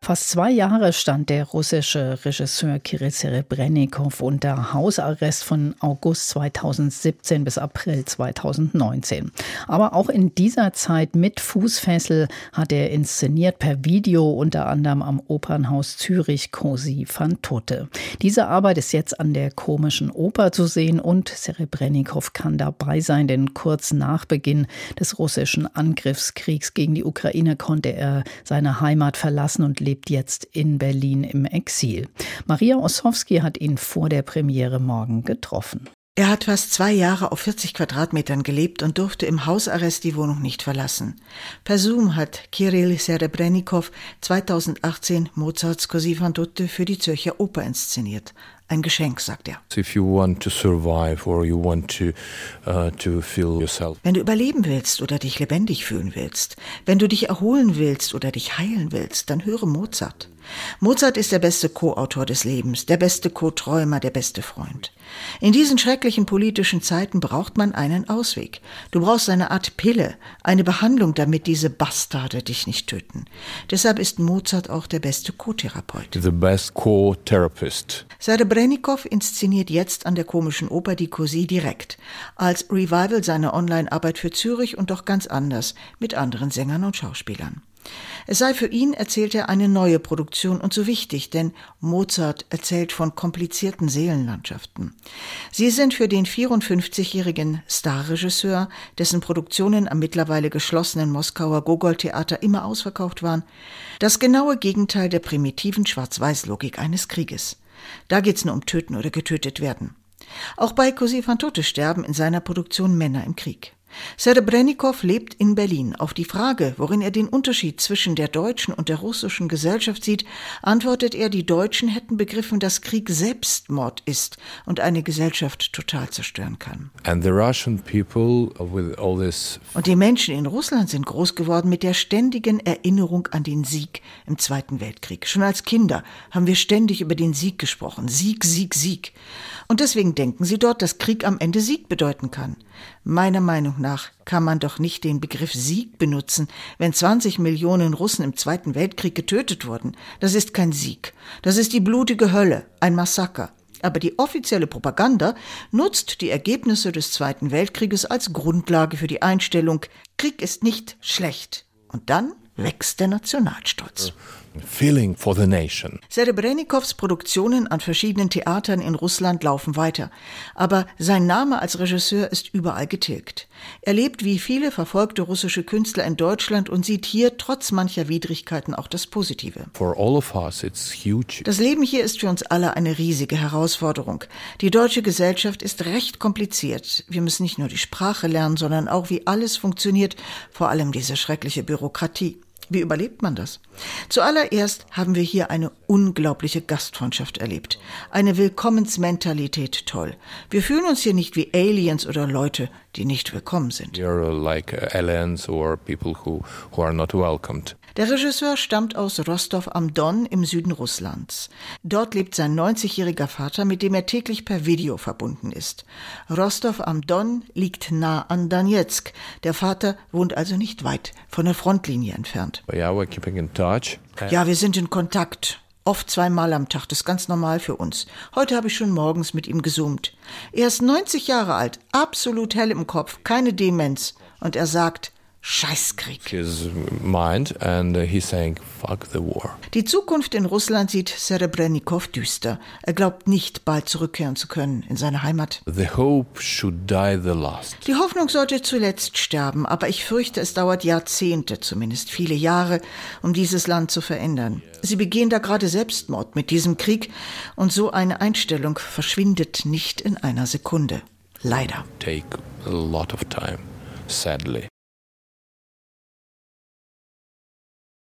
Fast zwei Jahre stand der russische Regisseur Kirill Serebrennikov unter Hausarrest von August 2017 bis April 2019. Aber auch in dieser Zeit mit Fußfessel hat er inszeniert per Video unter anderem am Opernhaus Zürich Cosi van Tutte. Diese Arbeit ist jetzt an der komischen Oper zu sehen und Serebrennikov kann dabei sein, denn kurz nach Beginn des russischen Angriffskriegs gegen die Ukraine konnte er seine Heimat verlassen und lebt jetzt in Berlin im Exil. Maria Ossowski hat ihn vor der Premiere morgen getroffen. Er hat fast zwei Jahre auf 40 Quadratmetern gelebt und durfte im Hausarrest die Wohnung nicht verlassen. Per Zoom hat Kirill Serebrennikov 2018 Mozarts Così fan tutte für die Zürcher Oper inszeniert. Ein Geschenk, sagt er. Uh, wenn du überleben willst oder dich lebendig fühlen willst, wenn du dich erholen willst oder dich heilen willst, dann höre Mozart. Mozart ist der beste Co-Autor des Lebens, der beste Co-Träumer, der beste Freund. In diesen schrecklichen politischen Zeiten braucht man einen Ausweg. Du brauchst eine Art Pille, eine Behandlung, damit diese Bastarde dich nicht töten. Deshalb ist Mozart auch der beste Co-Therapeut. The best Co-Therapist. Serebrennikov inszeniert jetzt an der komischen Oper die Così direkt, als Revival seiner Online-Arbeit für Zürich und doch ganz anders, mit anderen Sängern und Schauspielern. Es sei für ihn, erzählt er, eine neue Produktion und so wichtig, denn Mozart erzählt von komplizierten Seelenlandschaften. Sie sind für den 54-jährigen Starregisseur, dessen Produktionen am mittlerweile geschlossenen Moskauer Gogol-Theater immer ausverkauft waren, das genaue Gegenteil der primitiven Schwarz-Weiß-Logik eines Krieges. Da geht's nur um Töten oder getötet werden. Auch bei Così fan tutte sterben in seiner Produktion Männer im Krieg. Serebrennikov lebt in Berlin. Auf die Frage, worin er den Unterschied zwischen der deutschen und der russischen Gesellschaft sieht, antwortet er, die Deutschen hätten begriffen, dass Krieg Selbstmord ist und eine Gesellschaft total zerstören kann. und die Menschen in Russland sind groß geworden mit der ständigen Erinnerung an den Sieg im Zweiten Weltkrieg. Schon als Kinder haben wir ständig über den Sieg gesprochen. Sieg, Sieg, Sieg. Und deswegen denken sie dort, dass Krieg am Ende Sieg bedeuten kann. Meiner Meinung nach kann man doch nicht den Begriff Sieg benutzen, wenn 20 Millionen Russen im Zweiten Weltkrieg getötet wurden. Das ist kein Sieg. Das ist die blutige Hölle, ein Massaker. Aber die offizielle Propaganda nutzt die Ergebnisse des Zweiten Weltkrieges als Grundlage für die Einstellung, Krieg ist nicht schlecht. Und dann wächst der Nationalstolz. Feeling for the nation. Serebrennikows Produktionen an verschiedenen Theatern in Russland laufen weiter, aber sein Name als Regisseur ist überall getilgt. Er lebt wie viele verfolgte russische Künstler in Deutschland und sieht hier trotz mancher Widrigkeiten auch das Positive. For all of us it's huge. Das Leben hier ist für uns alle eine riesige Herausforderung. Die deutsche Gesellschaft ist recht kompliziert. Wir müssen nicht nur die Sprache lernen, sondern auch wie alles funktioniert, vor allem diese schreckliche Bürokratie. Wie überlebt man das? Zuallererst haben wir hier eine unglaubliche Gastfreundschaft erlebt. Eine Willkommensmentalität toll. Wir fühlen uns hier nicht wie Aliens oder Leute, die nicht willkommen sind. Der Regisseur stammt aus Rostov am Don im Süden Russlands. Dort lebt sein 90-jähriger Vater, mit dem er täglich per Video verbunden ist. Rostov am Don liegt nah an Donetsk. Der Vater wohnt also nicht weit von der Frontlinie entfernt. Yeah. Ja, wir sind in Kontakt. Oft zweimal am Tag, das ist ganz normal für uns. Heute habe ich schon morgens mit ihm gesummt. Er ist 90 Jahre alt, absolut hell im Kopf, keine Demenz. Und er sagt, Scheißkrieg. His mind and uh, he's saying fuck the war. Die Zukunft in Russland sieht Serebrennikov düster. Er glaubt nicht bald zurückkehren zu können in seine Heimat. The hope should die the last. Die Hoffnung sollte zuletzt sterben, aber ich fürchte, es dauert Jahrzehnte, zumindest viele Jahre, um dieses Land zu verändern. Sie begehen da gerade Selbstmord mit diesem Krieg und so eine Einstellung verschwindet nicht in einer Sekunde. Leider. Take a lot of time, sadly.